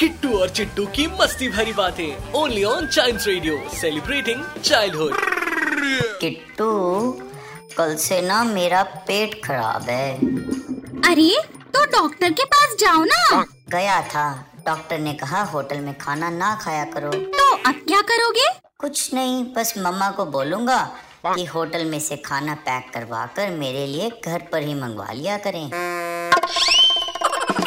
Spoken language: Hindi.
किट्टू और चिट्टू की मस्ती भरी बातें। Only on Child Radio celebrating childhood Kittu कल से ना मेरा पेट खराब है। अरे तो डॉक्टर के पास जाओ ना। गया था। डॉक्टर ने कहा होटल में खाना ना खाया करो। तो अब क्या करोगे? कुछ नहीं बस मम्मा को बोलूँगा कि होटल में से खाना पैक करवा कर मेरे लिए घर पर ही मंगवा लिया करें।